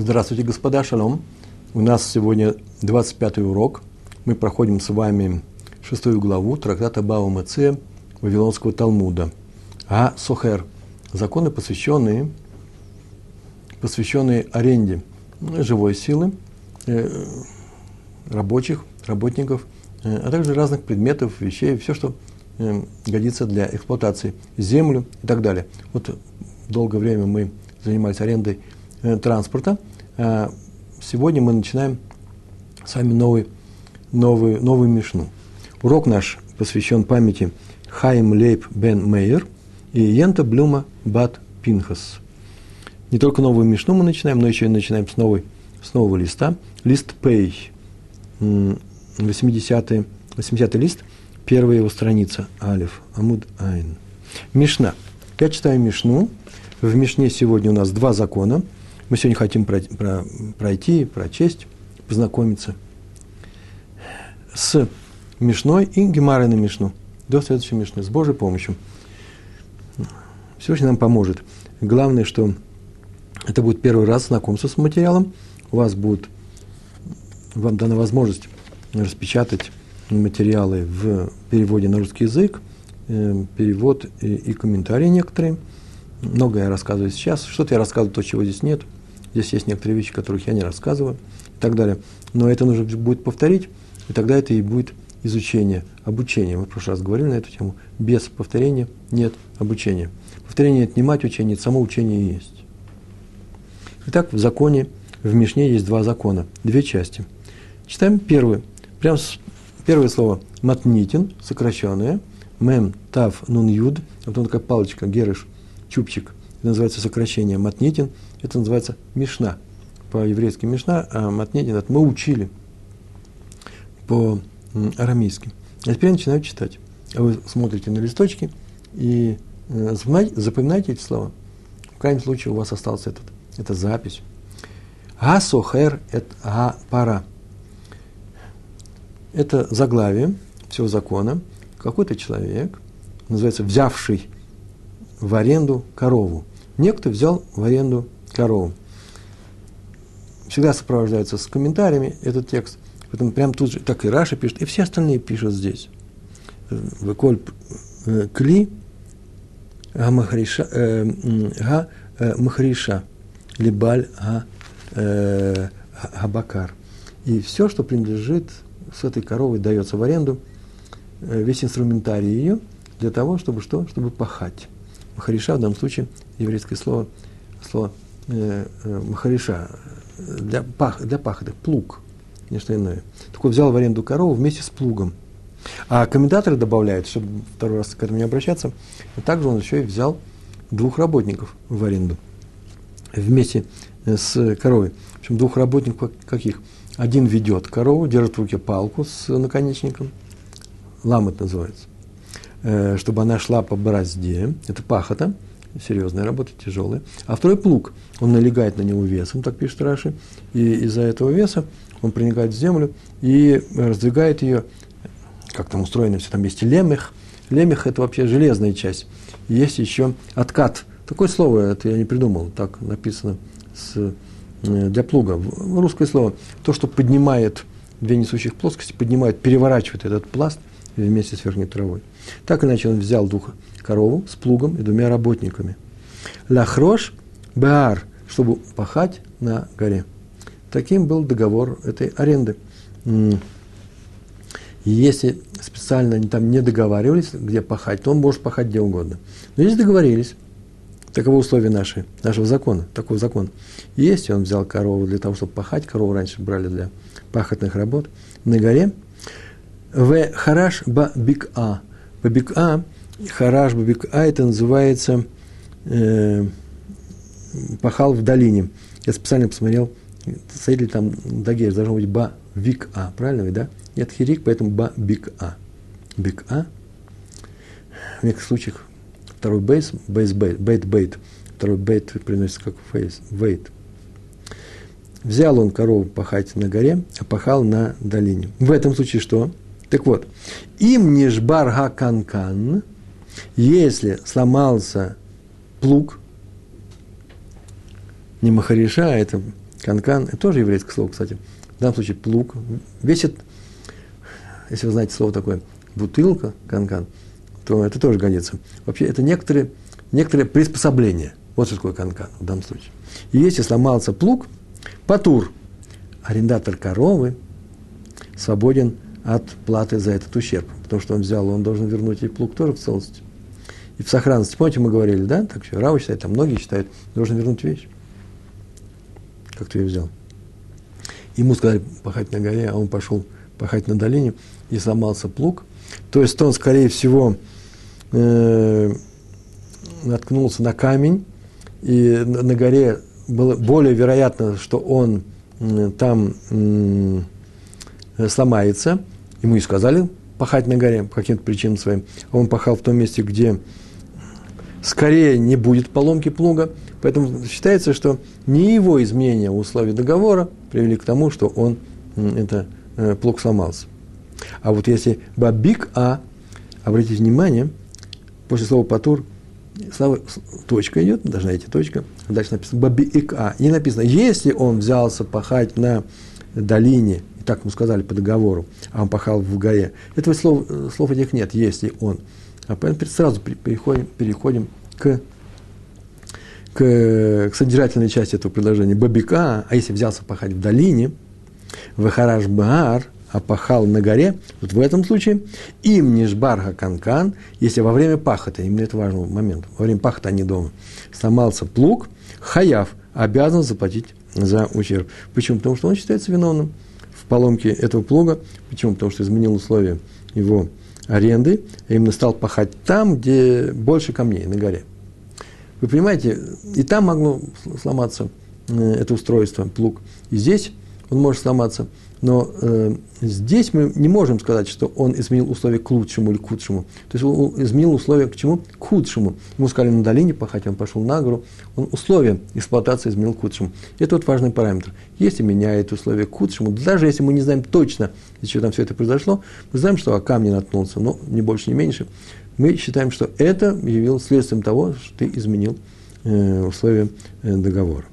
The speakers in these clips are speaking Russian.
Здравствуйте, господа, шалом. У нас сегодня 25 урок. Мы проходим с вами шестую главу трактата Бава Меце Вавилонского Талмуда. А Сохер. Законы, посвященные, посвященные аренде живой силы, э, рабочих, работников, э, а также разных предметов, вещей, все, что э, годится для эксплуатации, землю и так далее. Вот долгое время мы занимались арендой транспорта, а сегодня мы начинаем с вами новый, новый, новую Мишну. Урок наш посвящен памяти Хайм Лейб бен Мейер и Йента Блюма Бат Пинхас. Не только новую Мишну мы начинаем, но еще и начинаем с, новой, с нового листа. Лист Пей, 80 80 лист, первая его страница, Алиф, Амуд Айн. Мишна. Я читаю Мишну. В Мишне сегодня у нас два закона – мы сегодня хотим пройти, прочесть, познакомиться с Мишной и Гемарой на Мишну до следующей Мишны с Божьей помощью. Всевышний нам поможет. Главное, что это будет первый раз знакомство с материалом. У вас будет, вам дана возможность распечатать материалы в переводе на русский язык, э, перевод и, и комментарии некоторые. Многое я рассказываю сейчас. Что-то я рассказываю, то, чего здесь нет – Здесь есть некоторые вещи, которых я не рассказываю и так далее. Но это нужно будет повторить, и тогда это и будет изучение, обучение. Мы в прошлый раз говорили на эту тему. Без повторения нет обучения. Повторение – это не мать учения, это само учение есть. Итак, в законе, в Мишне есть два закона, две части. Читаем первый. Прям с, первое слово «матнитин», сокращенное, «мем», «тав», «нун», «юд», а потом такая палочка, «герыш», «чупчик», это называется сокращение «матнитин», это называется Мишна. По-еврейски Мишна, а Матнедин мы учили по арамейски. А теперь я начинаю читать. А вы смотрите на листочки и э, запоминайте, запоминайте эти слова. В крайнем случае у вас остался этот, эта запись. Асохер – это а-пара. Это заглавие всего закона. Какой-то человек, называется взявший в аренду корову. Некто взял в аренду корову. Всегда сопровождается с комментариями этот текст. Поэтому прям тут же, так и Раша пишет, и все остальные пишут здесь. Выколь э, кли га махриша, э, га э, махриша, либаль га габакар. И все, что принадлежит с этой коровой, дается в аренду, весь инструментарий ее, для того, чтобы что? Чтобы пахать. Махариша в данном случае еврейское слово, слово э, э, махариша, для, пах, для пахоты, плуг, не что иное. Такой взял в аренду корову вместе с плугом. А комментаторы добавляют, чтобы второй раз к этому не обращаться, также он еще и взял двух работников в аренду вместе э, с коровой. В общем, двух работников каких? Один ведет корову, держит в руке палку с наконечником, ламет называется, э, чтобы она шла по борозде, это пахота – серьезная работа, тяжелая. А второй плуг, он налегает на него весом, так пишет Раши, и из-за этого веса он проникает в землю и раздвигает ее, как там устроено все, там есть лемех, лемех – это вообще железная часть. Есть еще откат. Такое слово, это я не придумал, так написано с, э, для плуга. Русское слово. То, что поднимает две несущих плоскости, поднимает, переворачивает этот пласт вместе с верхней травой. Так иначе он взял духа корову с плугом и двумя работниками. Лахрош Баар, чтобы пахать на горе. Таким был договор этой аренды. Если специально они там не договаривались, где пахать, то он может пахать где угодно. Но если договорились, таково условие наши, нашего закона, такой закон. Есть, и он взял корову для того, чтобы пахать, корову раньше брали для пахотных работ, на горе, в хараш ба бик а. Ба бик а Хараш Бабик А, это называется э, пахал в долине. Я специально посмотрел, стоит ли там Дагер, должно быть Ба Вик А, правильно ведь, да? Нет Хирик, поэтому Ба Бик А. Бик А. В некоторых случаях второй бейс, бейс бейт, бейт бейт, второй бейт приносится как фейс, вейт. Взял он корову пахать на горе, а пахал на долине. В этом случае что? Так вот, им не жбар ха канкан, если сломался плуг, не махариша, а это канкан, это тоже еврейское слово, кстати. В данном случае плуг весит, если вы знаете слово такое, бутылка, канкан, то это тоже годится. Вообще, это некоторые, некоторые приспособления. Вот что такое канкан в данном случае. И если сломался плуг, патур, арендатор коровы, свободен от платы за этот ущерб. Потому что он взял, он должен вернуть и плуг тоже в целости. И в сохранности. Помните, мы говорили, да? Так что Рава считает, там многие считают, должен вернуть вещь. Как ты ее взял. Ему сказали пахать на горе, а он пошел пахать на долине, и сломался плуг. То есть он, скорее всего, э, наткнулся на камень, и на горе было более вероятно, что он э, там э, сломается. Ему и сказали пахать на горе по каким-то причинам своим. Он пахал в том месте, где скорее не будет поломки плуга. Поэтому считается, что не его изменения условий договора привели к тому, что он, это, э, плуг сломался. А вот если бабик а, обратите внимание, после слова патур, слава, точка идет, должна идти точка, дальше написано бабик а. Не написано, если он взялся пахать на долине, и так ему сказали по договору, а он пахал в горе. Этого слов, слов этих нет, если он. А поэтому сразу переходим, переходим к, к, к содержательной части этого предложения. Бабика, а если взялся пахать в долине, Вахараш Баар, а пахал на горе, вот в этом случае, им нишбарха канкан, если во время пахота, именно это важный момент, во время пахота, а не дома, сломался плуг, хаяв обязан заплатить за ущерб. Почему? Потому что он считается виновным в поломке этого плуга. Почему? Потому что изменил условия его аренды, а именно стал пахать там, где больше камней, на горе. Вы понимаете, и там могло сломаться э, это устройство, плуг, и здесь он может сломаться – но э, здесь мы не можем сказать, что он изменил условия к лучшему или к худшему. То есть он изменил условия к чему? К худшему. Ему сказали на долине пахать, он пошел на гору. Он условия эксплуатации изменил к худшему. Это вот важный параметр. Если меняет условия к худшему, даже если мы не знаем точно, из чего там все это произошло, мы знаем, что о камне наткнулся, но не больше, не меньше. Мы считаем, что это явилось следствием того, что ты изменил э, условия э, договора.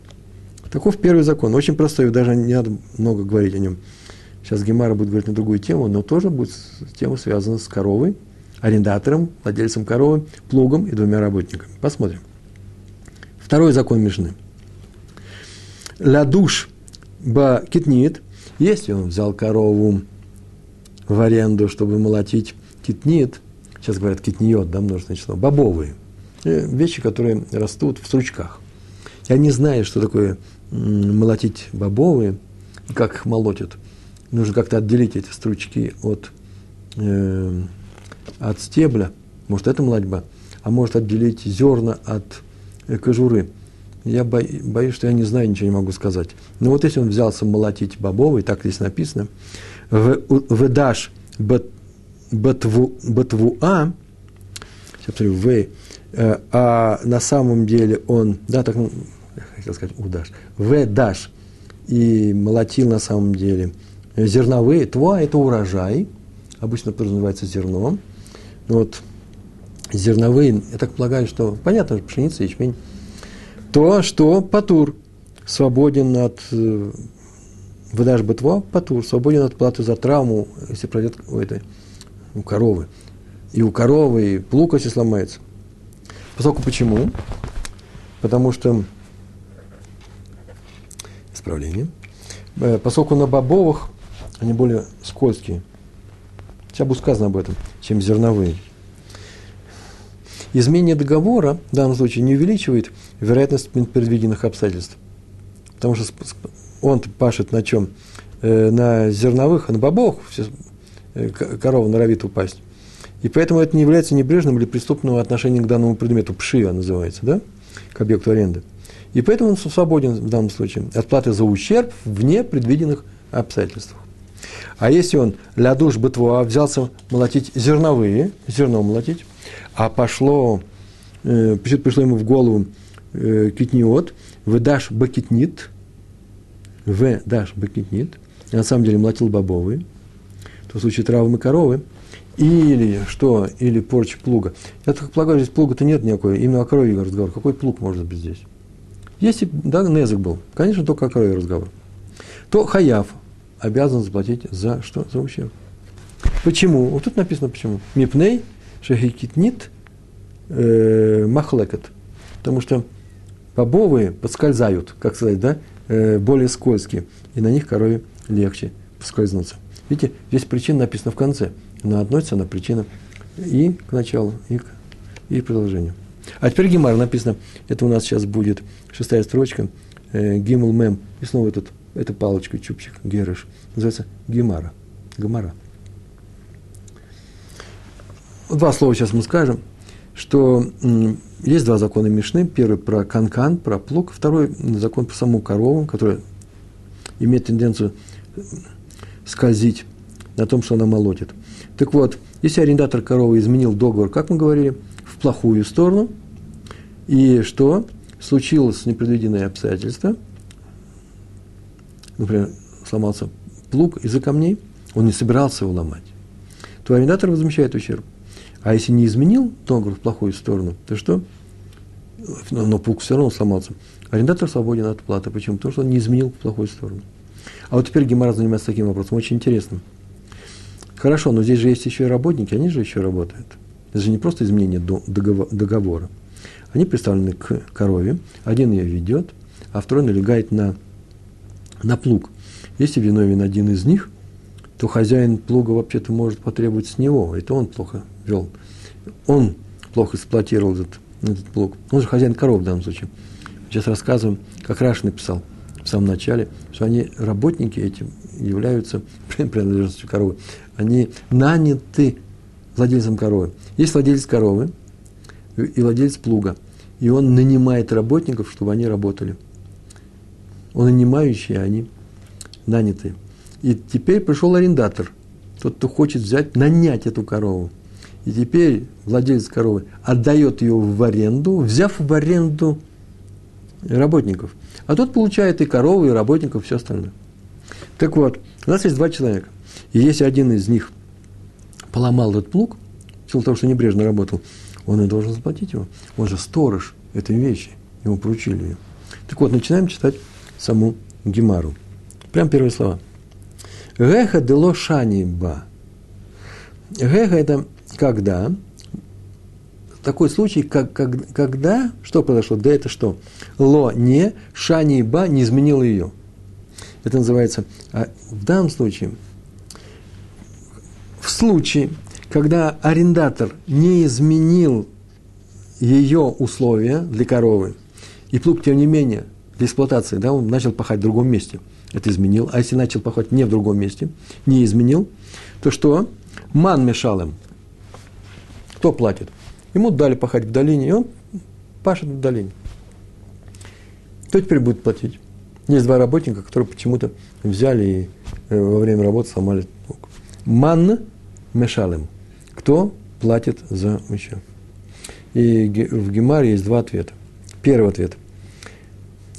Таков первый закон. Очень простой, даже не надо много говорить о нем. Сейчас Гемара будет говорить на другую тему, но тоже будет тема связана с коровой, арендатором, владельцем коровы, плугом и двумя работниками. Посмотрим. Второй закон Мишны. Ладуш ба китнит, если он взял корову в аренду, чтобы молотить китнит, сейчас говорят китниот, да, множественное число, бобовые, э, вещи, которые растут в стручках. Я не знаю, что такое молотить бобовые, как их молотят – нужно как-то отделить эти стручки от, э, от стебля. Может, это молодьба, а может отделить зерна от э, кожуры. Я боюсь, боюсь, что я не знаю, ничего не могу сказать. Но вот если он взялся молотить бобовый, так здесь написано, «Ведаш батвуа», сейчас посмотрю, «в», э, а на самом деле он, да, так, ну, я хотел сказать, удаш, «ведаш», и молотил на самом деле – зерновые, тва – это урожай, обычно подразумевается зерно. Вот зерновые, я так полагаю, что, понятно, пшеница, ячмень, то, что? Патур свободен от э, выдашь бытва, патур, свободен от платы за травму, если пройдет у этой, у коровы. И у коровы, и плуг, если сломается. Поскольку почему? Потому что, исправление, э, поскольку на бобовых они более скользкие. Хотя бы сказано об этом, чем зерновые. Изменение договора в данном случае не увеличивает вероятность предвиденных обстоятельств. Потому что он пашет на чем? Э, на зерновых, а на бобовых э, корова норовит упасть. И поэтому это не является небрежным или преступным отношением к данному предмету. Пшива называется, да? К объекту аренды. И поэтому он свободен в данном случае от платы за ущерб вне предвиденных обстоятельств. А если он для душ бытва взялся молотить зерновые, зерно молотить, а пошло, э, пришло ему в голову э, китниот, в дашь бакитнит, в дашь бакитнит, на самом деле молотил бобовые, то в случае травмы коровы, или что, или порча плуга. Я так полагаю, здесь плуга-то нет никакой, именно о крови разговор. Какой плуг может быть здесь? Если да, Незак был, конечно, только о крови разговор, то Хаяв обязан заплатить за что? За ущерб. Почему? Вот тут написано почему. Мипней шахикитнит э, махлекет. Потому что бобовые подскользают, как сказать, да, э, более скользкие, и на них корове легче поскользнуться. Видите, здесь причина написана в конце, но относится она причина и к началу, и к, и к продолжению. А теперь Гемар написано, это у нас сейчас будет шестая строчка, э, Гимл Мем, и снова этот, эта палочка, чупчик, Герыш, называется Гемара. Гемара. Два слова сейчас мы скажем, что есть два закона Мишны. Первый про канкан, про плуг. Второй закон про саму корову, которая имеет тенденцию скользить на том, что она молотит. Так вот, если арендатор коровы изменил договор, как мы говорили, плохую сторону, и что случилось непредвиденное обстоятельство, например, сломался плуг из-за камней, он не собирался его ломать, то арендатор возмещает ущерб. А если не изменил договор в плохую сторону, то что? Но плуг все равно сломался. Арендатор свободен от платы. Почему? Потому что он не изменил в плохую сторону. А вот теперь Гемара занимается таким вопросом, очень интересным. Хорошо, но здесь же есть еще и работники, они же еще работают. Это же не просто изменение договора. Они представлены к корове, один ее ведет, а второй налегает на, на плуг. Если виновен один из них, то хозяин плуга вообще-то может потребовать с него. Это он плохо вел. Он плохо эксплуатировал этот, этот плуг. Он же хозяин коров в данном случае. Сейчас рассказываем, как Раш написал в самом начале, что они, работники эти, являются принадлежностью коровы. Они наняты владельцем коровы. Есть владелец коровы и владелец плуга. И он нанимает работников, чтобы они работали. Он нанимающий, а они нанятые. И теперь пришел арендатор, тот, кто хочет взять, нанять эту корову. И теперь владелец коровы отдает ее в аренду, взяв в аренду работников. А тот получает и корову, и работников, и все остальное. Так вот, у нас есть два человека. И если один из них поломал этот плуг, в силу того, что небрежно работал, он и должен заплатить его. Он же сторож этой вещи. Ему поручили ее. Так вот, начинаем читать саму Гемару. Прям первые слова. Геха дело шаниба. Геха – это когда, такой случай, как, как, когда, что произошло, да это что? Ло не, шани ба не изменил ее. Это называется, а в данном случае, в случае, когда арендатор не изменил ее условия для коровы, и плуг, тем не менее, для эксплуатации, да, он начал пахать в другом месте, это изменил, а если начал пахать не в другом месте, не изменил, то что? Ман мешал им. Кто платит? Ему дали пахать в долине, и он пашет в долине. Кто теперь будет платить? Есть два работника, которые почему-то взяли и э, во время работы сломали лук. Ман мешал им. Кто платит за ущерб? И в Гемаре есть два ответа. Первый ответ.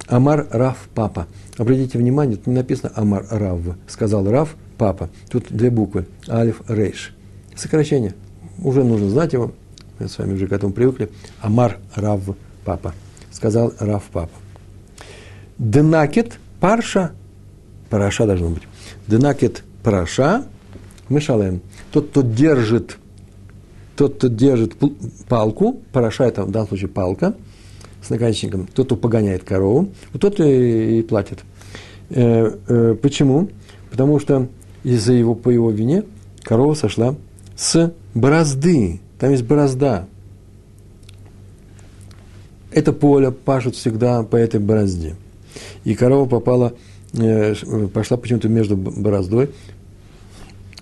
Амар Раф Папа. Обратите внимание, тут не написано Амар Рав. Сказал Рав Папа. Тут две буквы. Алиф Рейш. Сокращение. Уже нужно знать его. Мы с вами уже к этому привыкли. Амар Рав Папа. Сказал Рав Папа. Денакет Парша. Параша должно быть. Денакет Параша. Мешалем. Тот, кто держит тот, кто держит палку, параша это в данном случае палка, с наконечником, тот, кто погоняет корову, вот тот и, и платит. Э, э, почему? Потому что из-за его, по его вине корова сошла с борозды. Там есть борозда. Это поле пашут всегда по этой борозде. И корова попала, э, пошла почему-то между бороздой.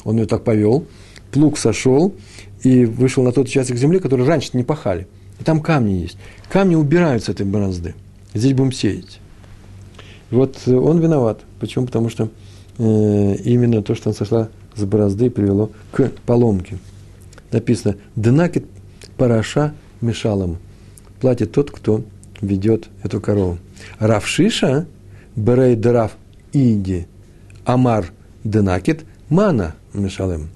Он ее так повел. Плуг сошел и вышел на тот участок земли, который раньше не пахали. И там камни есть. Камни убирают с этой борозды. Здесь будем сеять. Вот он виноват. Почему? Потому что э, именно то, что он сошла с борозды, привело к поломке написано «Днакет параша мешалом». Платит тот, кто ведет эту корову. Равшиша, берей драв иди, амар днакет, мана мешалем.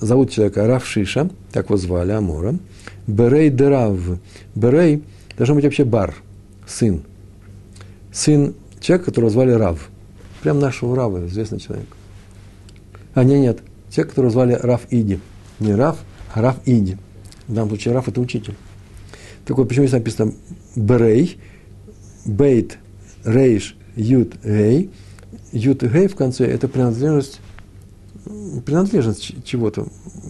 Зовут человека Равшиша, так его звали, Амора. Берей драв. Берей, должен быть вообще бар, сын. сын человека, которого звали Рав. Прям нашего Рава, известный человек. А, нет, нет, человек, которого звали Рав Иди. Не Рав, а Рав Иди. В данном случае Рав – это учитель. Так вот, почему здесь написано Берей, Бейт, Рейш, Ют, Гей. Ют Гей в конце – это принадлежность, принадлежность чего-то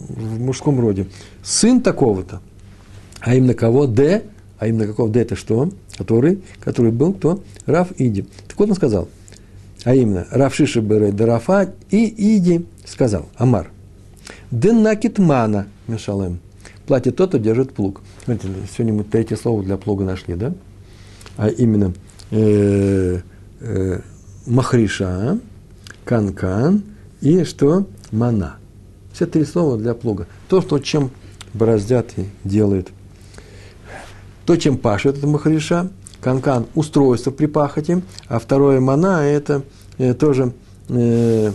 в мужском роде. Сын такого-то, а именно кого? Д, а именно какого Д – это что? Который, который был кто? Раф Иди. Так вот он сказал, а именно, Раф Шиши Берей Дарафа и Иди сказал, Амар, Деннакит Мана, Мешалем – платит тот, кто держит плуг. Смотрите, сегодня мы третье слово для плуга нашли, да? А именно э, э, махриша, канкан и что? Мана. Все три слова для плуга. То, что чем бороздят и делают. То, чем пашет, это махриша. Канкан – устройство при пахоте. А второе мана – это э, тоже э,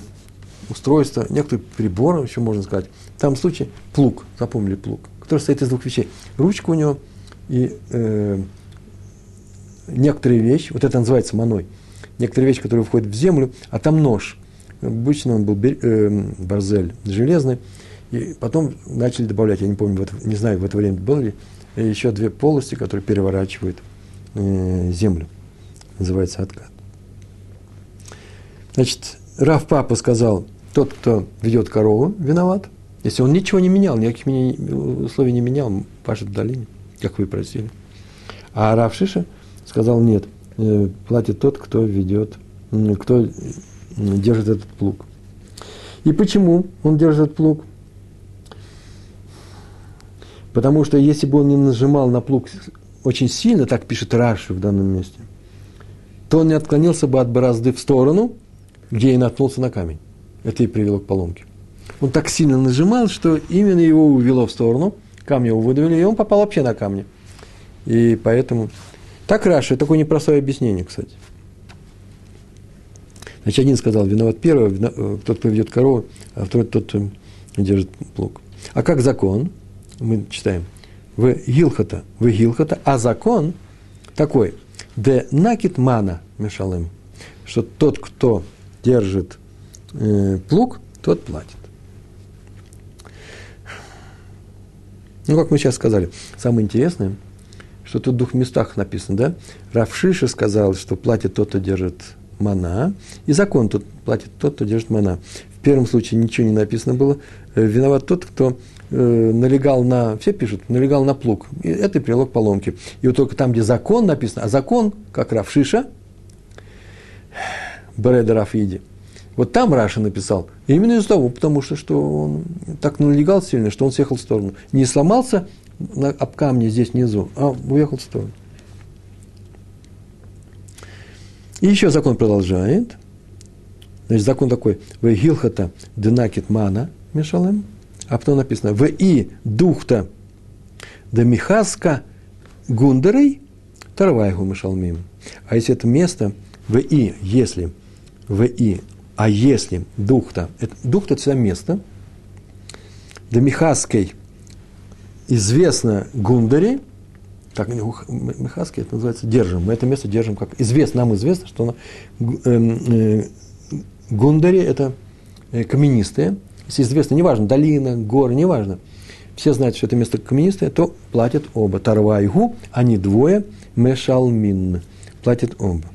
устройство, некоторые приборы, еще можно сказать. В том случае плуг, запомнили плуг который состоит из двух вещей. Ручка у него и э, некоторые вещи, вот это называется маной, некоторые вещи, которые входят в землю, а там нож. Обычно он был э, барзель железный, и потом начали добавлять, я не помню, это, не знаю, в это время было ли, еще две полости, которые переворачивают э, землю. Называется откат. Значит, Раф Папа сказал, тот, кто ведет корову, виноват – если он ничего не менял, никаких условий не менял, пашет в долине, как вы просили. А Рав Шиша сказал, нет, э, платит тот, кто ведет, кто держит этот плуг. И почему он держит этот плуг? Потому что если бы он не нажимал на плуг очень сильно, так пишет Раши в данном месте, то он не отклонился бы от борозды в сторону, где и наткнулся на камень. Это и привело к поломке он так сильно нажимал, что именно его увело в сторону, камни его выдавили, и он попал вообще на камни. И поэтому... Так Раша, такое непростое объяснение, кстати. Значит, один сказал, виноват первый, э, тот, кто корову, а второй тот, кто держит плуг. А как закон? Мы читаем. В Гилхата, в Гилхата, а закон такой, де накит мана мешалым, что тот, кто держит э, плуг, тот платит. Ну, как мы сейчас сказали, самое интересное, что тут в двух местах написано, да? Равшиша сказал, что платит тот, кто держит мана, и закон тут платит тот, кто держит мана. В первом случае ничего не написано было. Э, виноват тот, кто э, налегал на, все пишут, налегал на плуг. И это и привело к поломке. И вот только там, где закон написано, а закон, как Равшиша, Береда Рафиди, вот там Раша написал, именно из-за того, потому что, что он так налегал сильно, что он съехал в сторону. Не сломался на, об камне здесь внизу, а уехал в сторону. И еще закон продолжает. Значит, закон такой. В гилхата дынакит мана мешалем. А потом написано. В и духта да михаска гундерей тарвайгу мешалмим. А если это место в и, если в и а если дух-то, это, дух-то это место, до Михаской известно Гундари, так, Михаской это называется держим, мы это место держим как известно, нам известно, что оно, э, э, это э, каменистые, если известно, неважно, долина, горы, неважно, все знают, что это место каменистое, то платят оба. Тарвайгу, они двое, мешалмин, платят оба.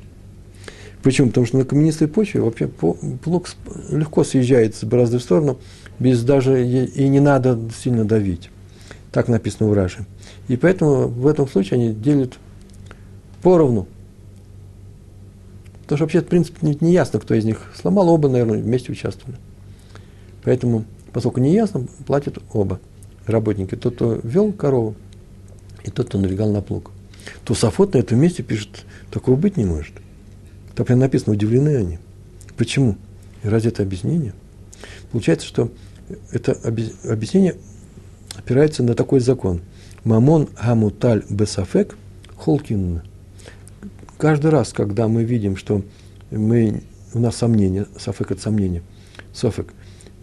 Почему? Потому что на каменистой почве вообще плуг легко съезжает с борозды в сторону, без даже и не надо сильно давить. Так написано в Раше. И поэтому в этом случае они делят поровну. Потому что вообще, в принципе, не, не ясно, кто из них сломал, оба, наверное, вместе участвовали. Поэтому, поскольку не ясно, платят оба работники. Тот, кто вел корову, и тот, кто налегал на плуг. Тусофот на этом месте пишет, такого быть не может. Там прям написано, удивлены они. Почему? И ради этого объяснения. Получается, что это объяснение опирается на такой закон. Мамон гамуталь бесафек холкин. Каждый раз, когда мы видим, что мы, у нас сомнения, сафек – это сомнение, софек,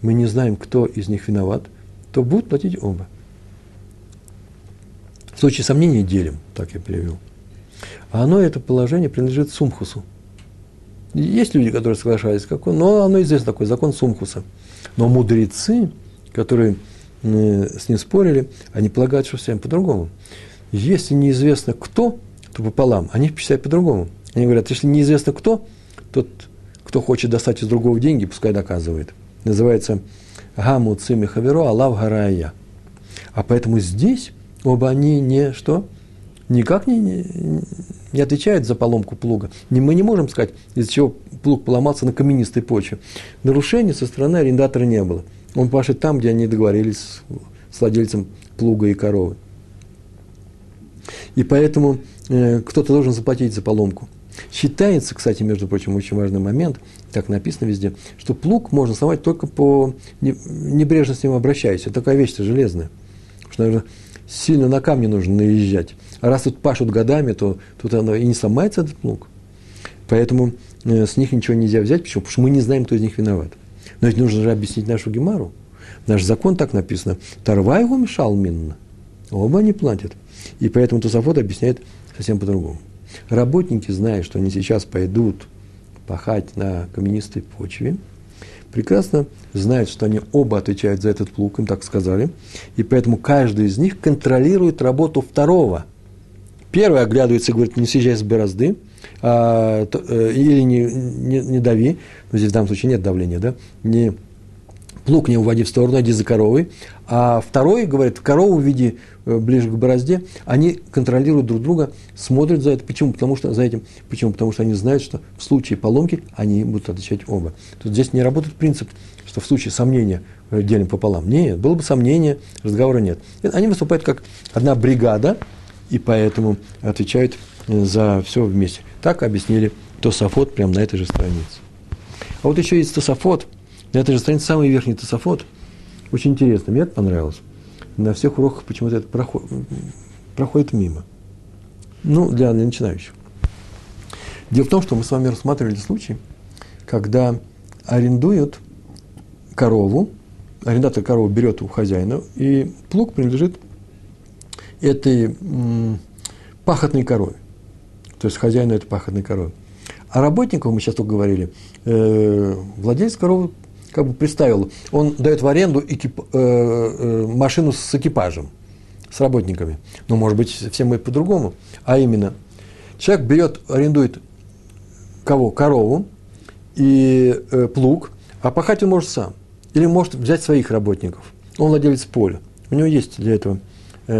мы не знаем, кто из них виноват, то будут платить оба. В случае сомнения делим, так я перевел. А оно, это положение, принадлежит Сумхусу. Есть люди, которые соглашались, как он, но оно известно такой закон Сумхуса. Но мудрецы, которые с ним спорили, они полагают, что всем по-другому. Если неизвестно кто, то пополам, они считают по-другому. Они говорят, если неизвестно кто, тот, кто хочет достать из другого деньги, пускай доказывает. Называется Гаму Цими Хаверо Алав Гарая. А поэтому здесь оба они не что? Никак не, не, не отвечают за поломку плуга. Не, мы не можем сказать, из-за чего плуг поломался на каменистой почве. Нарушений со стороны арендатора не было. Он пашет там, где они договорились с владельцем плуга и коровы. И поэтому э, кто-то должен заплатить за поломку. Считается, кстати, между прочим, очень важный момент, так написано везде, что плуг можно сломать только по небрежно с ним обращаясь. Это такая вещь-то железная. Потому что, наверное, сильно на камни нужно наезжать. А раз тут пашут годами, то тут оно и не сломается этот плуг. Поэтому э, с них ничего нельзя взять. Почему? Потому что мы не знаем, кто из них виноват. Но ведь нужно же объяснить нашу гемару. Наш закон так написано. Тарвай его мешал минно. Оба не платят. И поэтому Тусафот объясняет совсем по-другому. Работники, зная, что они сейчас пойдут пахать на каменистой почве, прекрасно знают, что они оба отвечают за этот плуг, им так сказали, и поэтому каждый из них контролирует работу второго. Первый оглядывается и говорит, не съезжай с борозды, а, то, э, или не, не, не дави, но здесь в данном случае нет давления, да, не, плуг не уводи в сторону, иди за коровой, а второй говорит, корову веди э, ближе к борозде, они контролируют друг друга, смотрят за это. Почему? Потому что за этим, почему? Потому что они знают, что в случае поломки они будут отвечать оба. Тут здесь не работает принцип, что в случае сомнения э, делим пополам. Нет, было бы сомнение, разговора нет. Они выступают как одна бригада, и поэтому отвечают за все вместе. Так объяснили Тософот прямо на этой же странице. А вот еще есть Тософот, на этой же странице самый верхний Тософот – очень интересно, мне это понравилось. На всех уроках почему-то это проход, проходит мимо. Ну, для начинающих. Дело в том, что мы с вами рассматривали случай, когда арендуют корову, арендатор корову берет у хозяина, и плуг принадлежит этой м, пахотной корове. То есть хозяину этой пахотной коровы. А работников, мы сейчас только говорили, э, владелец коровы как бы представил, он дает в аренду экип, э, э, машину с экипажем, с работниками. Ну, может быть, всем мы по-другому. А именно, человек берет, арендует кого? Корову и э, плуг, а пахать он может сам. Или может взять своих работников. Он владелец поля. У него есть для этого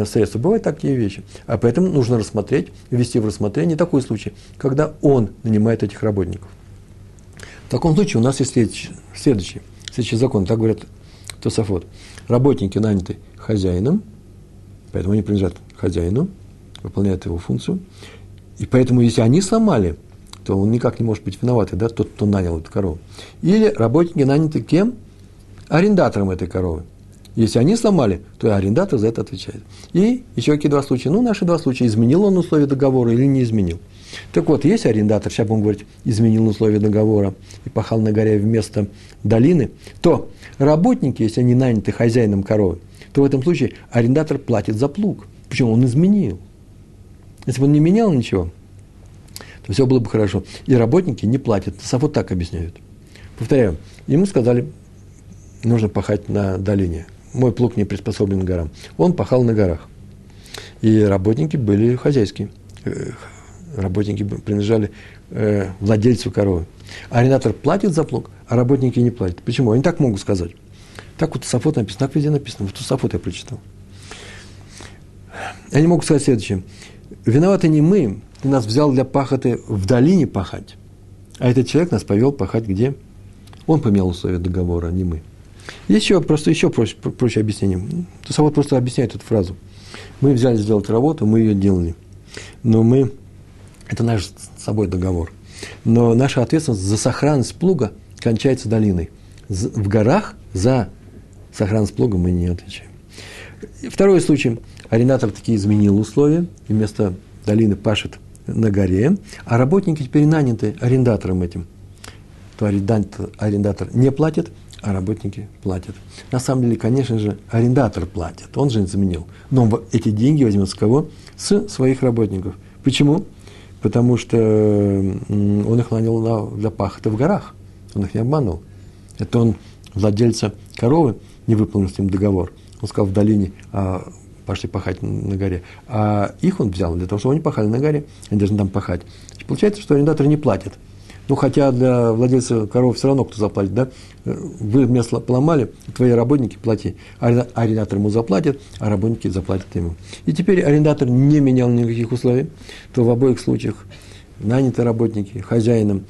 средства. Бывают такие вещи. А поэтому нужно рассмотреть, ввести в рассмотрение такой случай, когда он нанимает этих работников. В таком случае у нас есть следующий, следующий, следующий закон, так говорят Тософот. Работники наняты хозяином, поэтому они принадлежат хозяину, выполняют его функцию. И поэтому, если они сломали, то он никак не может быть виноват, да, тот, кто нанял эту корову. Или работники наняты кем? Арендатором этой коровы. Если они сломали, то арендатор за это отвечает. И еще какие два случая? Ну, наши два случая. Изменил он условия договора или не изменил. Так вот, есть арендатор, сейчас будем говорить, изменил условия договора и пахал на горе вместо долины, то работники, если они наняты хозяином коровы, то в этом случае арендатор платит за плуг. Почему? Он изменил. Если бы он не менял ничего, то все было бы хорошо. И работники не платят. Вот так объясняют. Повторяю, ему сказали, нужно пахать на долине. Мой плуг не приспособлен к горам. Он пахал на горах. И работники были хозяйские, э, работники принадлежали э, владельцу коровы. Арендатор платит за плуг, а работники не платят. Почему? Они так могут сказать. Так вот Сафот написано, так везде написано. Вот Сафот я прочитал. Они могут сказать следующее. Виноваты не мы, ты нас взял для пахоты в долине пахать, а этот человек нас повел пахать где? Он поменял условия договора, а не мы. Есть еще просто еще проще, проще объяснение. Тусовод просто объясняет эту фразу. Мы взяли сделать работу, мы ее делали. Но мы это наш с собой договор. Но наша ответственность за сохранность плуга кончается долиной. В горах за сохранность плуга мы не отвечаем. Второй случай. Арендатор таки изменил условия, и вместо долины пашет на горе, а работники теперь наняты арендатором этим. То арендатор, арендатор не платит, а работники платят. На самом деле, конечно же, арендатор платит, он же изменил. Но эти деньги возьмет с кого? С своих работников. Почему? потому что он их нанял на, для пахоты в горах. Он их не обманул. Это он владельца коровы не выполнил с ним договор. Он сказал в долине, а, пошли пахать на горе. А их он взял для того, чтобы они пахали на горе, они должны там пахать. Получается, что арендатор не платит. Ну, хотя для владельца коров все равно кто заплатит, да? Вы меня поломали, твои работники плати. Арендатор ему заплатит, а работники заплатят ему. И теперь арендатор не менял никаких условий, то в обоих случаях нанятые работники хозяином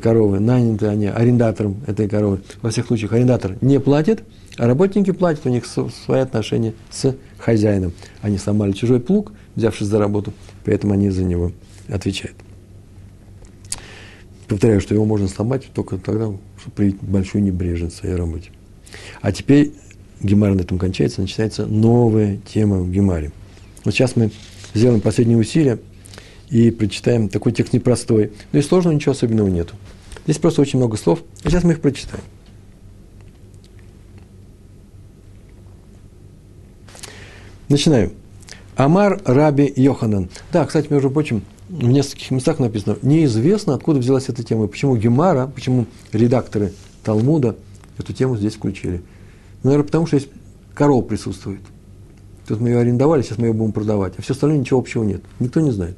коровы, наняты они арендатором этой коровы. Во всех случаях арендатор не платит, а работники платят, у них свои отношения с хозяином. Они сломали чужой плуг, взявшись за работу, поэтому они за него отвечают. Повторяю, что его можно сломать только тогда, чтобы проявить большую небрежность в своей работе. А теперь Гемар на этом кончается, начинается новая тема в Гемаре. Вот сейчас мы сделаем последние усилия и прочитаем такой текст непростой. Но и сложного ничего особенного нету. Здесь просто очень много слов, а сейчас мы их прочитаем. Начинаю. Амар Раби Йоханан. Да, кстати, между прочим, в нескольких местах написано, неизвестно, откуда взялась эта тема, почему Гемара, почему редакторы Талмуда эту тему здесь включили. Наверное, потому что здесь коров присутствует. Тут мы ее арендовали, сейчас мы ее будем продавать. А все остальное ничего общего нет. Никто не знает.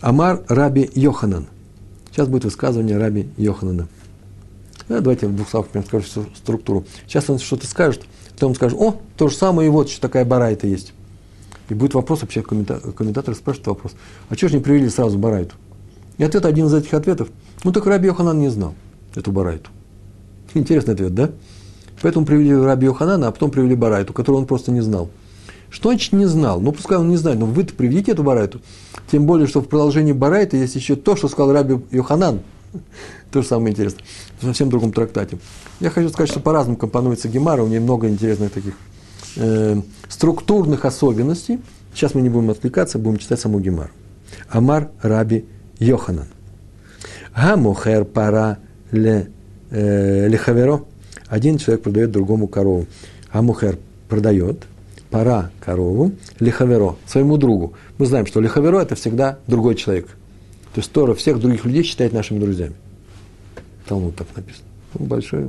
Амар Раби Йоханан. Сейчас будет высказывание Раби Йоханана. Да, давайте в двух словах скажу всю структуру. Сейчас он что-то скажет, потом скажет, о, то же самое, и вот что такая барайта есть. И будет вопрос, вообще комментатор, спрашивает вопрос, а что же не привели сразу барайту? И ответ один из этих ответов, ну так Раби Йоханан не знал эту барайту. Интересный ответ, да? Поэтому привели Раби Йоханана, а потом привели барайту, которую он просто не знал. Что значит не знал? Ну, пускай он не знает, но вы-то приведите эту барайту. Тем более, что в продолжении барайта есть еще то, что сказал Раби Йоханан. То же самое интересно. В совсем другом трактате. Я хочу сказать, что по-разному компонуется Гемара, у нее много интересных таких э, структурных особенностей. Сейчас мы не будем отвлекаться, будем читать саму Гемару. Амар Раби Йоханан. Гамухер пара ле, э, лехаверо. Один человек продает другому корову. Гамухер продает, пора корову, лихаверо, своему другу. Мы знаем, что лихаверо – это всегда другой человек. То есть Тора всех других людей считает нашими друзьями. Талмуд так написано. Ну, большой,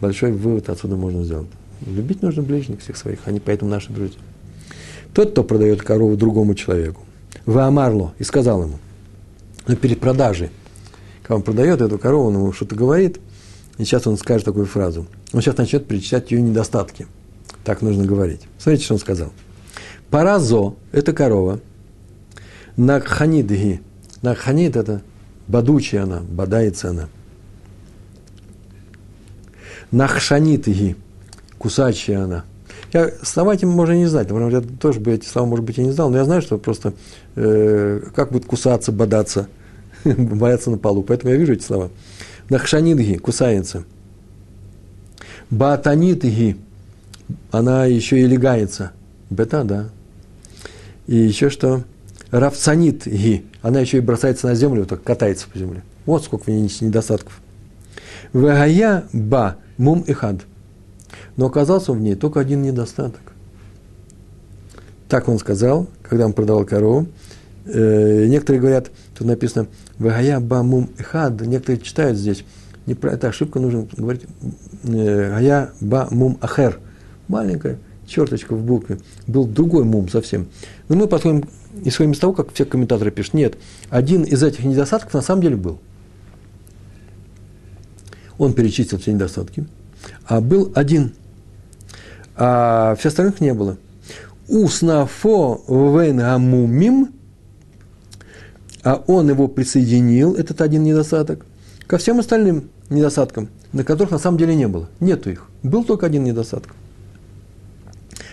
большой вывод отсюда можно сделать. Любить нужно ближних всех своих, они поэтому наши друзья. Тот, кто продает корову другому человеку, в Амарло, и сказал ему, но перед продажей, когда он продает эту корову, он ему что-то говорит, и сейчас он скажет такую фразу. Он сейчас начнет перечислять ее недостатки. Так нужно говорить. Смотрите, что он сказал. Паразо – это корова. Накханидги. Накханид – это бадучая она, бадается она. Нахшанитги – кусачая она. Я слова эти можно не знать, потому что я тоже бы эти слова, может быть, я не знал, но я знаю, что просто э, как будет кусаться, бодаться, бояться на полу. Поэтому я вижу эти слова. Нахшанидги – кусается. Батанитги – она еще и легается. Бета, да. И еще что? Равцанит ги. Она еще и бросается на землю, так катается по земле. Вот сколько в ней недостатков. Вегая ба мум и хад. Но оказался в ней только один недостаток. Так он сказал, когда он продавал корову. Э, некоторые говорят, тут написано Вегая ба мум и хад. Некоторые читают здесь. Не про это ошибка, нужно говорить э, Гая ба мум ахер маленькая черточка в букве, был другой мум совсем. Но мы подходим, исходим из того, как все комментаторы пишут, нет, один из этих недостатков на самом деле был. Он перечислил все недостатки, а был один, а все остальных не было. Уснафо венгамумим, а он его присоединил, этот один недостаток, ко всем остальным недостаткам, на которых на самом деле не было. Нету их. Был только один недостаток.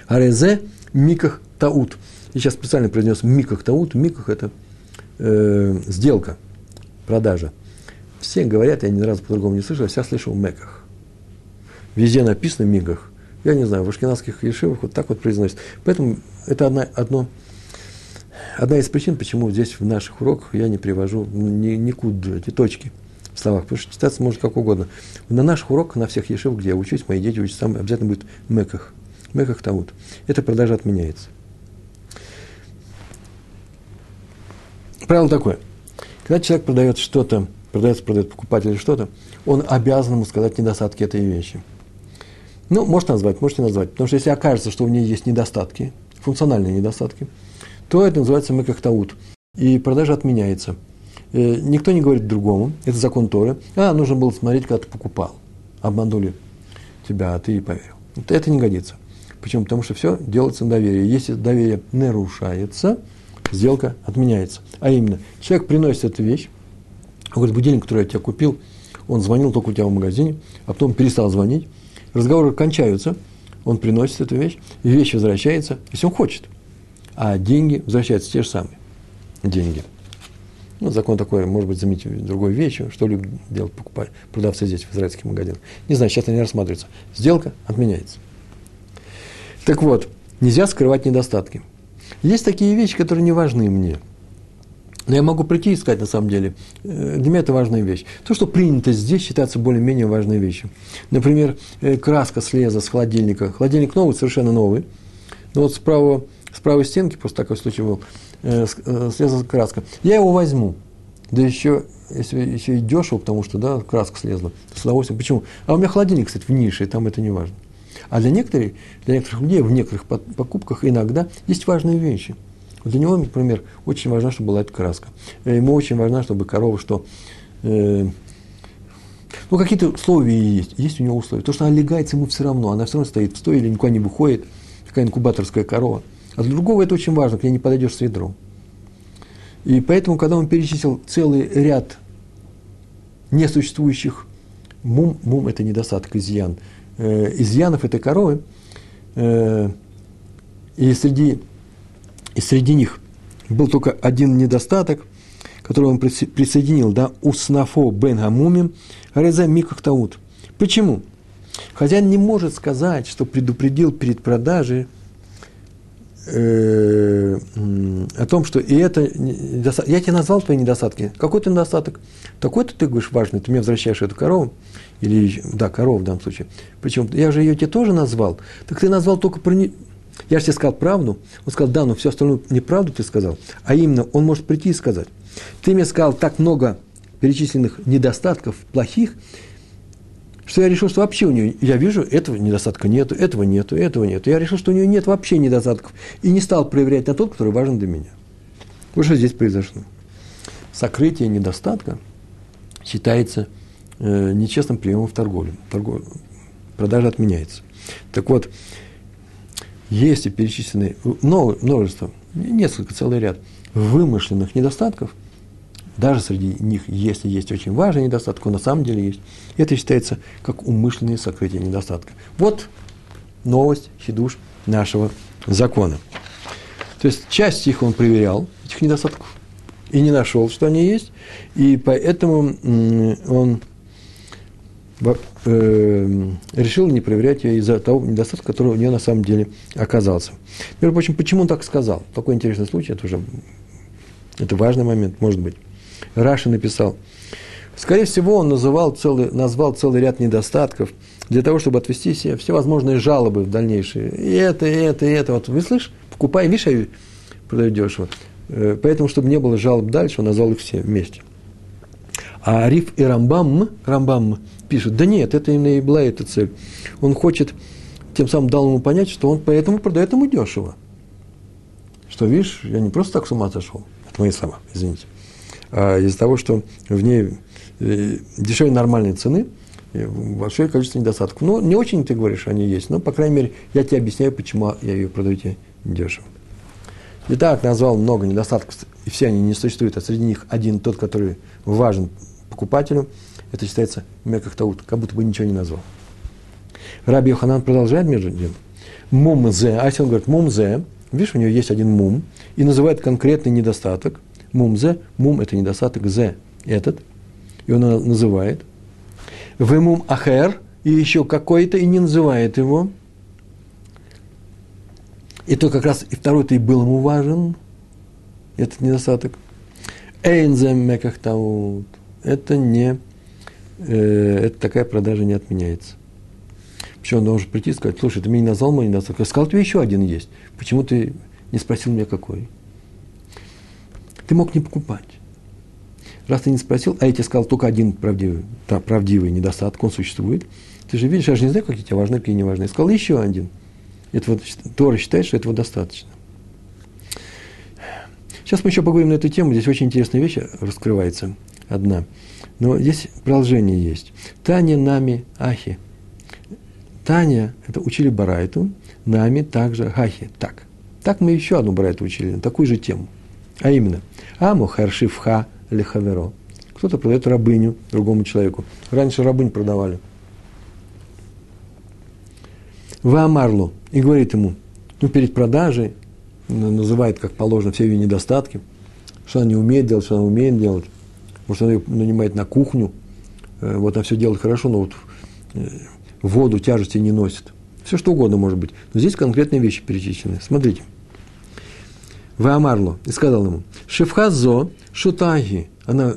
Арезе миках таут. Я сейчас специально произнес миках таут. Миках – это э, сделка, продажа. Все говорят, я ни разу по-другому не слышал, я слышал меках. Везде написано мигах. Я не знаю, в ашкенадских ешивах вот так вот произносят. Поэтому это одна, одно, одна из причин, почему здесь в наших уроках я не привожу ни, никуда эти точки в словах, потому что читаться может как угодно. На наших уроках, на всех ешивах, где я учусь, мои дети учатся, там обязательно будет меках. Мехах Тавут. Эта продажа отменяется. правило такое. Когда человек продает что-то, продается, продает покупатель что-то, он обязан ему сказать недостатки этой вещи. Ну, может назвать, можете назвать. Потому что если окажется, что у нее есть недостатки, функциональные недостатки, то это называется мекахтаут. И продажа отменяется. Э, никто не говорит другому, это закон Торы. А, нужно было смотреть, когда ты покупал. Обманули тебя, а ты поверил. Это не годится. Почему? Потому что все делается на доверие. Если доверие нарушается, сделка отменяется. А именно, человек приносит эту вещь, он говорит, будильник, который я тебя купил, он звонил только у тебя в магазине, а потом перестал звонить, разговоры кончаются, он приносит эту вещь, и вещь возвращается, если он хочет. А деньги возвращаются те же самые. Деньги. Ну, закон такой, может быть, заметить другой вещью, что любят делать покупать, продавцы здесь, в израильских магазинах. Не знаю, сейчас это не рассматривается. Сделка отменяется. Так вот, нельзя скрывать недостатки. Есть такие вещи, которые не важны мне. Но я могу прийти и сказать, на самом деле, э, для меня это важная вещь. То, что принято здесь, считается более-менее важной вещью. Например, э, краска слеза с холодильника. Холодильник новый, совершенно новый. Но вот справа, с правой стенки, просто такой случай был, э, слезла краска. Я его возьму. Да еще, если еще и дешево, потому что, да, краска слезла. С удовольствием. Почему? А у меня холодильник, кстати, в нише, и там это не важно. А для некоторых, для некоторых людей в некоторых покупках иногда есть важные вещи. Для него, например, очень важно, чтобы была эта краска. Э, ему очень важно, чтобы корова, что э, ну, какие-то условия есть. Есть у него условия. То, что она легается ему все равно. Она все равно стоит в стойле или никуда не выходит. Такая инкубаторская корова. А для другого это очень важно, к ней не подойдешь с ведром. И поэтому, когда он перечислил целый ряд несуществующих мум, мум – это недостаток, изъян – э, изъянов этой коровы, э, и, среди, и среди них был только один недостаток, который он присоединил, да, уснафо бен гамумим, реза микахтаут. Почему? Хозяин не может сказать, что предупредил перед продажей э, о том, что и это я тебе назвал твои недостатки. Какой ты недостаток? Такой-то ты говоришь важный, ты мне возвращаешь эту корову, или, да, коров в данном случае. Причем, я же ее тебе тоже назвал. Так ты назвал только про... Я же тебе сказал правду. Он сказал, да, но все остальное неправду ты сказал. А именно, он может прийти и сказать. Ты мне сказал так много перечисленных недостатков, плохих, что я решил, что вообще у нее, я вижу, этого недостатка нету, этого нету, этого нету. Я решил, что у нее нет вообще недостатков. И не стал проверять на тот, который важен для меня. Вот что здесь произошло. Сокрытие недостатка считается – э, нечестным приемом в торговле. Торгов... Продажа отменяется. Так вот, если перечислены множество, несколько, целый ряд вымышленных недостатков, даже среди них, если есть очень важный недостаток, он на самом деле есть, это считается как умышленное сокрытие недостатка. Вот новость, хидуш нашего закона. То есть часть их он проверял, этих недостатков, и не нашел, что они есть, и поэтому он решил не проверять ее из-за того недостатка, который у нее на самом деле оказался. Между прочим, почему он так сказал? Такой интересный случай, это уже это важный момент, может быть. Раши написал, скорее всего, он называл целый, назвал целый ряд недостатков для того, чтобы отвести себе всевозможные жалобы в дальнейшие. И это, и это, и это. Вот вы слышишь, покупай, видишь, я продаю дешево. Э, поэтому, чтобы не было жалоб дальше, он назвал их все вместе. А Ариф и Рамбам, Рамбам пишет, да нет, это именно и была эта цель. Он хочет, тем самым дал ему понять, что он поэтому продает ему дешево. Что, видишь, я не просто так с ума сошел, это мои слова, извините, а из-за того, что в ней э, дешевле нормальной цены, большое количество недостатков. Ну, не очень ты говоришь, они есть, но, по крайней мере, я тебе объясняю, почему я ее продаю тебе дешево. Итак, назвал много недостатков, и все они не существуют, а среди них один тот, который важен покупателю – это считается мекахтаут, как будто бы ничего не назвал. Раби Йоханан продолжает между тем. Мумзе, а если он говорит мумзе, видишь, у него есть один мум, и называет конкретный недостаток. Мумзе, мум – это недостаток, зе – этот, и он называет. Вымум ахер, и еще какой-то, и не называет его. И то как раз и второй-то и был ему важен, этот недостаток. Эйнзем мекахтаут. Это не э, это такая продажа не отменяется. Почему он должен прийти и сказать, слушай, ты меня не назвал мой недостаток. Я сказал, тебе еще один есть. Почему ты не спросил меня какой? ты мог не покупать. Раз ты не спросил, а я тебе сказал только один правдивый, да, правдивый недостаток, он существует. Ты же видишь, я же не знаю, какие тебе важны, какие не важны. Я сказал еще один. Это вот Тора считает, что этого достаточно. Сейчас мы еще поговорим на эту тему. Здесь очень интересная вещь раскрывается одна. Но здесь продолжение есть. Таня нами ахи. Таня, это учили Барайту, нами также ахи. Так. Так мы еще одну Барайту учили, на такую же тему. А именно, аму харшифха лихаверо. Кто-то продает рабыню другому человеку. Раньше рабынь продавали. Ваамарлу. И говорит ему, ну, перед продажей, называет, как положено, все ее недостатки, что она не умеет делать, что она умеет делать. Может, она ее нанимает на кухню, э, вот она все делает хорошо, но вот э, воду, тяжести не носит. Все что угодно может быть. Но здесь конкретные вещи перечислены. Смотрите. Ваамарло. И сказал ему, Шефхазо шутаги. Она,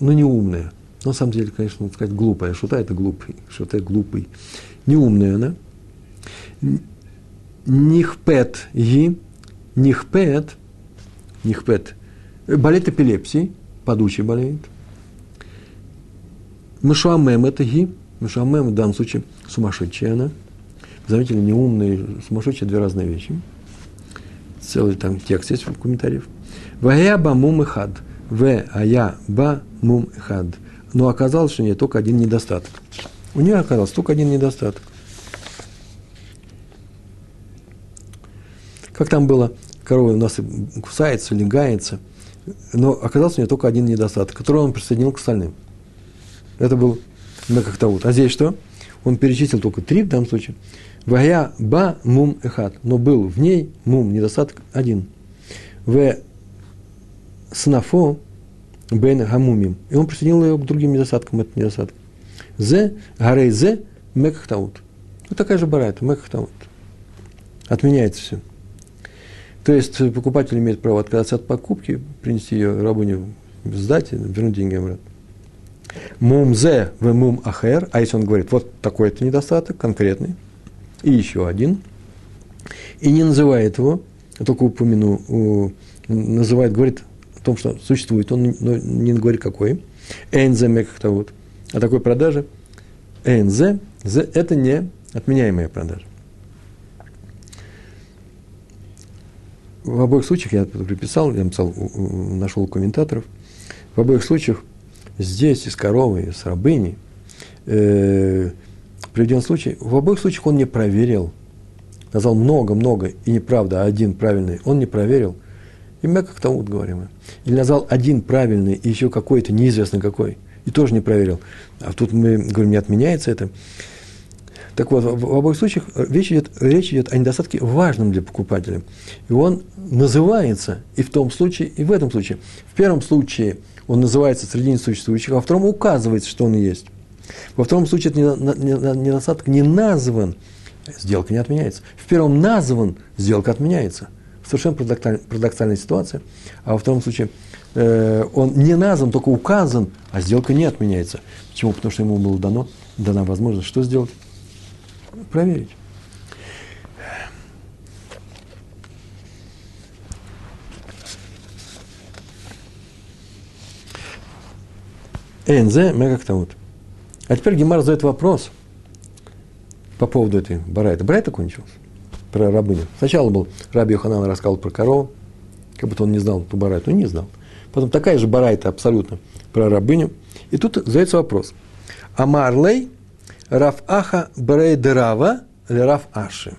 ну, не умная. На самом деле, конечно, надо сказать, глупая. Шута – это глупый. Шута – глупый. Неумная она. Нихпет ги. Нихпет. Нихпет. Болеет эпилепсией. Подучий болеет. Мышуамем – это ги. Мышуамем в данном случае сумасшедшая она. Заметили, неумная и сумасшедшая – две разные вещи – целый там текст есть в комментариях. Вая ба мум хад. В ая ба мум хад. Но оказалось, что у нее только один недостаток. У нее оказался только один недостаток. Как там было, корова у нас кусается или гается, но оказался у нее только один недостаток, который он присоединил к остальным. Это был вот. А здесь что? Он перечислил только три в данном случае. Вая ба мум эхат. Но был в ней мум, недостаток один. В снафо бен гамумим. И он присоединил ее к другим недостаткам, этот недостаток. Зе, гарей зе, мекхтаут. Вот такая же барайта, мекхтаут. Отменяется все. То есть покупатель имеет право отказаться от покупки, принести ее рабыню, сдать, вернуть деньги обратно. Мумзе в мум ахер, а если он говорит, вот такой-то недостаток, конкретный, и еще один, и не называет его, только упомяну, называет, говорит о том, что существует, он не говорит какой, энзе мекхта вот, о такой продаже, энзе, это не отменяемая продажа. В обоих случаях, я приписал, я написал, нашел комментаторов, в обоих случаях здесь и с коровой, и с рабыней, э, приведен случай, в обоих случаях он не проверил. Назвал много-много и неправда, а один правильный. Он не проверил. И мы как то вот говорим. Или назвал один правильный и еще какой-то, неизвестно какой. И тоже не проверил. А тут мы говорим, не отменяется это. Так вот, в обоих случаях речь идет, речь идет о недостатке важном для покупателя. И он называется и в том случае, и в этом случае. В первом случае он называется среди несуществующих, а во втором указывается, что он есть. Во втором случае этот недостаток не назван, сделка не отменяется. В первом назван, сделка отменяется. Совершенно парадоксальная ситуация. А во втором случае э, он не назван, только указан, а сделка не отменяется. Почему? Потому что ему было дано, дана возможность что сделать? Проверить. НЗ, мы как-то вот. А теперь Гемар задает вопрос по поводу этой барайта. Барайта кончилась про рабыню. Сначала был Раби Йоханан рассказал про корову, как будто он не знал ту барайту. Ну, не знал. Потом такая же барайта абсолютно про рабыню. И тут задается вопрос. Амарлей Раф Аха Брейдерава или Раф Аши.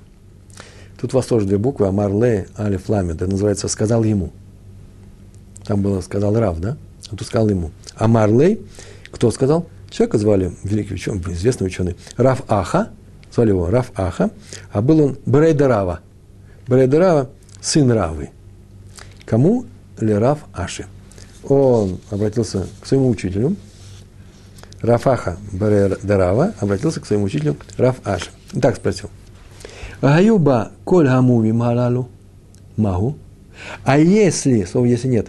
Тут у вас тоже две буквы, Амарлей, Алиф Ламед. Это называется «сказал ему». Там было «сказал Рав», да? А тут сказал ему. Амарлей, кто сказал? Человека звали, великий ученый, известный ученый, Раф Аха, звали его Раф Аха, а был он Брейдерава. Брейдерава – сын Равы. Кому? Ли Раф Аши. Он обратился к своему учителю, Рафаха Брейдерава обратился к своему учителю Раф Аши. И так спросил. Гаюба коль гамуми малалу магу. А если, слово если нет,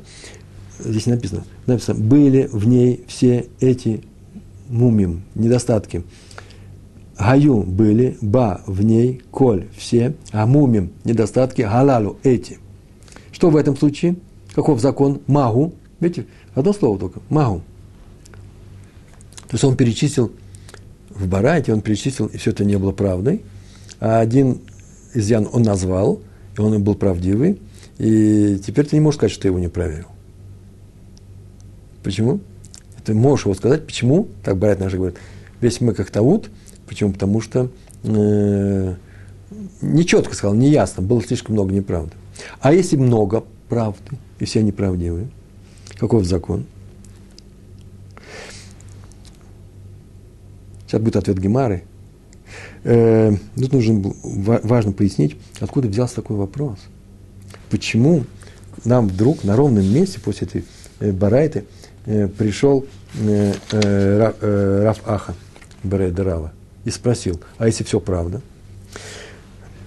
здесь написано, написано, были в ней все эти мумим, недостатки. Гаю были, ба в ней, коль все, а мумим, недостатки, галалу эти. Что в этом случае? Каков закон? Магу. Видите, одно слово только. Магу. То есть он перечислил в Барайте, он перечислил, и все это не было правдой. А один изъян он назвал, и он был правдивый. И теперь ты не можешь сказать, что ты его не проверил. Почему? Ты можешь его сказать, почему? Так Барайт наш говорит. Весь мы как таут. Почему? Потому что э, нечетко сказал, неясно, было слишком много неправды. А если много правды, и все неправдивые, каков закон? Сейчас будет ответ Гемары. Э, тут нужно важно пояснить, откуда взялся такой вопрос. Почему нам вдруг на ровном месте после этой э, барайты э, пришел э, э, э, Раф Аха, Рава, и спросил, а если все правда?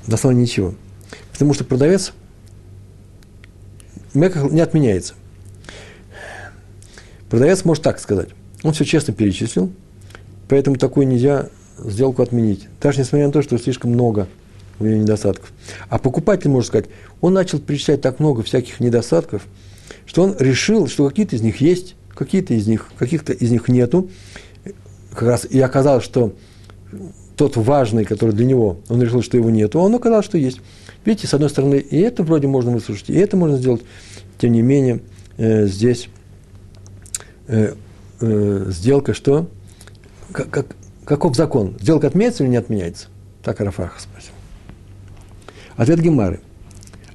На ничего. Потому что продавец Меках не отменяется. Продавец может так сказать. Он все честно перечислил, поэтому такую нельзя сделку отменить. Даже несмотря на то, что слишком много у нее недостатков. А покупатель может сказать, он начал перечислять так много всяких недостатков, что он решил, что какие-то из них есть, какие-то из них, каких-то из них нету. Как раз и оказалось, что тот важный, который для него, он решил, что его нету, он оказалось, что есть. Видите, с одной стороны, и это вроде можно выслушать, и это можно сделать. Тем не менее, э, здесь э, э, сделка что? Как, как, каков закон? Сделка отменяется или не отменяется? Так Арафаха спросил. Ответ Гемары.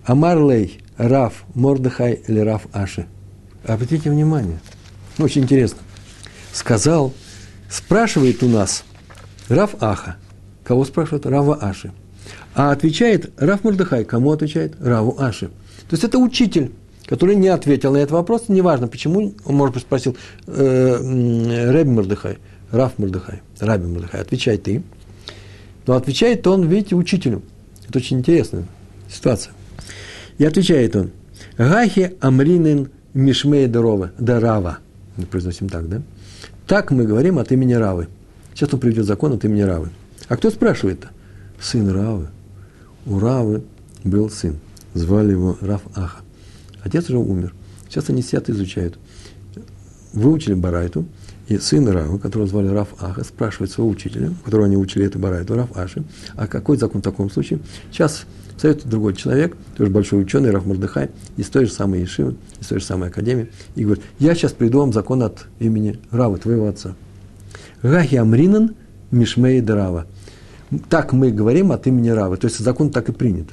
Амар лей, Раф Мордыхай или Раф Аши. Обратите внимание. Очень интересно. Сказал, спрашивает у нас Раф Аха. Кого спрашивает? Рава Аши. А отвечает Раф Мордыхай. Кому отвечает? Раву Аши. То есть это учитель, который не ответил на этот вопрос. Неважно, почему. Он, может быть, спросил э, Рэби Мордыхай. Раф Мордыхай. Раби Мордыхай. Отвечай ты. Но отвечает он, видите, учителю. Это очень интересная ситуация. И отвечает он. Гахи Амринин Мишмей Дарова. Дарава. Мы произносим так, да? Так мы говорим от имени Равы. Сейчас он приведет закон от имени Равы. А кто спрашивает-то? Сын Равы. У Равы был сын. Звали его Рав Аха. Отец уже умер. Сейчас они сидят и изучают. Выучили Барайту, и сын Рава, которого звали Раф Аха, спрашивает своего учителя, которого они учили эту Барайту, Раф Аши, а какой закон в таком случае? Сейчас советует другой человек, тоже большой ученый, Раф Мордыхай, из той же самой Ешивы, из той же самой академии, и говорит, я сейчас приду вам закон от имени Равы, твоего отца. Гахи Амринан Мишмей Дарава. Так мы говорим от имени Равы, то есть закон так и принят.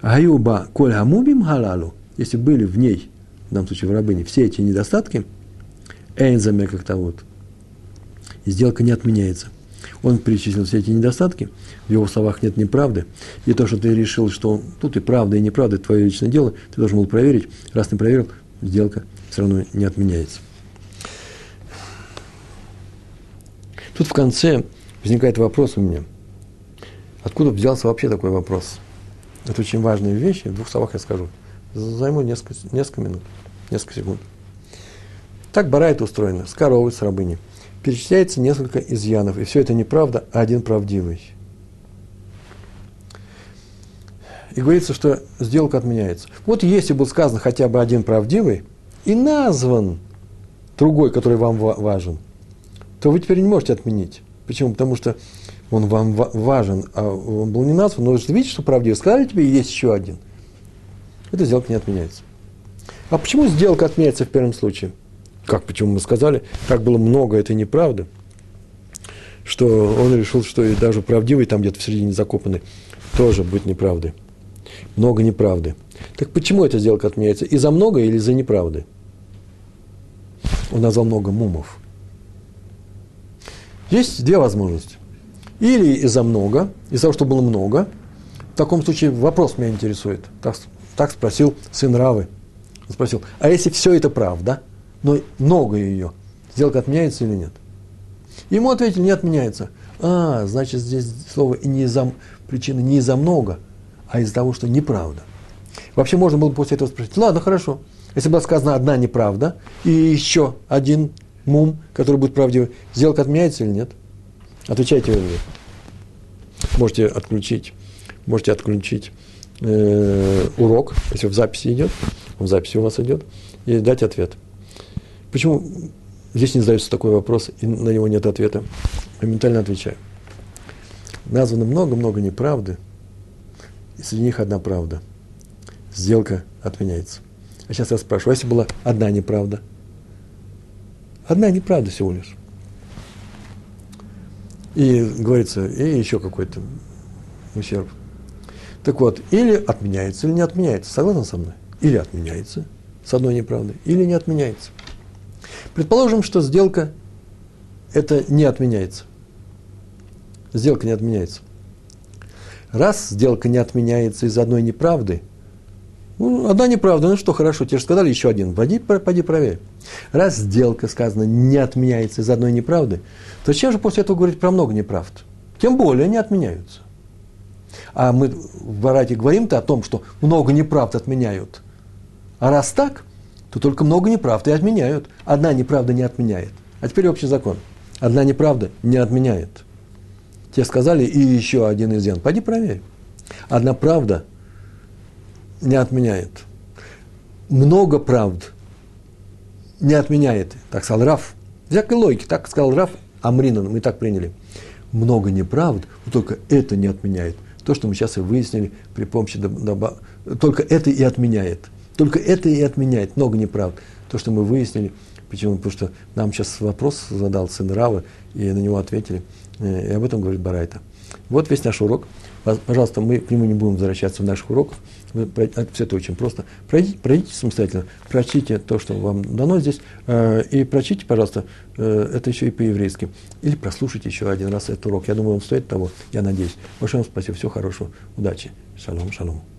Гаюба коль гамубим халалу, если были в ней, в данном случае в рабыне, все эти недостатки – Эйнзаме как-то вот. И сделка не отменяется. Он перечислил все эти недостатки, в его словах нет неправды. И то, что ты решил, что тут и правда, и неправда, это твое личное дело, ты должен был проверить. Раз ты проверил, сделка все равно не отменяется. Тут в конце возникает вопрос у меня. Откуда взялся вообще такой вопрос? Это очень важная вещь, в двух словах я скажу. Займу несколько, несколько минут, несколько секунд. Так барайт устроена, с коровой, с рабыней. Перечисляется несколько изъянов, и все это неправда, а один правдивый. И говорится, что сделка отменяется. Вот если был сказан хотя бы один правдивый и назван другой, который вам важен, то вы теперь не можете отменить. Почему? Потому что он вам важен, а он был не назван, но вы же видите, что правдивый. Сказали тебе, есть еще один. Эта сделка не отменяется. А почему сделка отменяется в первом случае? Как почему мы сказали, так было много, это неправда, что он решил, что и даже правдивый там где-то в середине закопанный тоже будет неправдой. Много неправды. Так почему эта сделка отменяется? Из-за много или из-за неправды? Он назвал много мумов. Есть две возможности. Или из-за много, из-за того, что было много. В таком случае вопрос меня интересует. Так, так спросил сын Равы. Он спросил, а если все это правда – но много ее, сделка отменяется или нет? Ему ответили, не отменяется. А, значит, здесь слово не из-за причины не из-за много, а из-за того, что неправда. Вообще можно было после этого спросить, ладно, хорошо. Если была сказана одна неправда и еще один мум, который будет правдивый, сделка отменяется или нет? Отвечайте нет. Можете отключить, можете отключить э, урок, если в записи идет, в записи у вас идет, и дать ответ. Почему здесь не задается такой вопрос, и на него нет ответа? Моментально отвечаю. Названо много-много неправды, и среди них одна правда. Сделка отменяется. А сейчас я спрашиваю, а если была одна неправда? Одна неправда всего лишь. И говорится, и еще какой-то ущерб. Так вот, или отменяется, или не отменяется. Согласны со мной? Или отменяется с одной неправдой, или не отменяется. Предположим, что сделка это не отменяется. Сделка не отменяется. Раз сделка не отменяется из одной неправды, ну, одна неправда, ну что, хорошо, тебе же сказали еще один, пойди, пойди проверь. Раз сделка, сказано, не отменяется из одной неправды, то зачем же после этого говорить про много неправд? Тем более не отменяются. А мы в Барате говорим-то о том, что много неправд отменяют. А раз так, то только много неправд и отменяют. Одна неправда не отменяет. А теперь общий закон. Одна неправда не отменяет. Тебе сказали, и еще один изъян. Пойди проверь. Одна правда не отменяет. Много правд не отменяет. Так сказал Раф. Всякой логики. Так сказал Раф Амринан. Мы так приняли. Много неправд, но только это не отменяет. То, что мы сейчас и выяснили при помощи добав... Только это и отменяет. Только это и отменяет. Много неправд. То, что мы выяснили. Почему? Потому что нам сейчас вопрос задал сын Рава, и на него ответили. Э, и об этом говорит Барайта. Вот весь наш урок. Пожалуйста, мы к нему не будем возвращаться в наших уроках. Все это очень просто. Пройдите, пройдите самостоятельно, прочтите то, что вам дано здесь, э, и прочтите, пожалуйста, э, это еще и по-еврейски. Или прослушайте еще один раз этот урок. Я думаю, он стоит того, я надеюсь. Большое вам спасибо, всего хорошего, удачи. Шалом, шалом.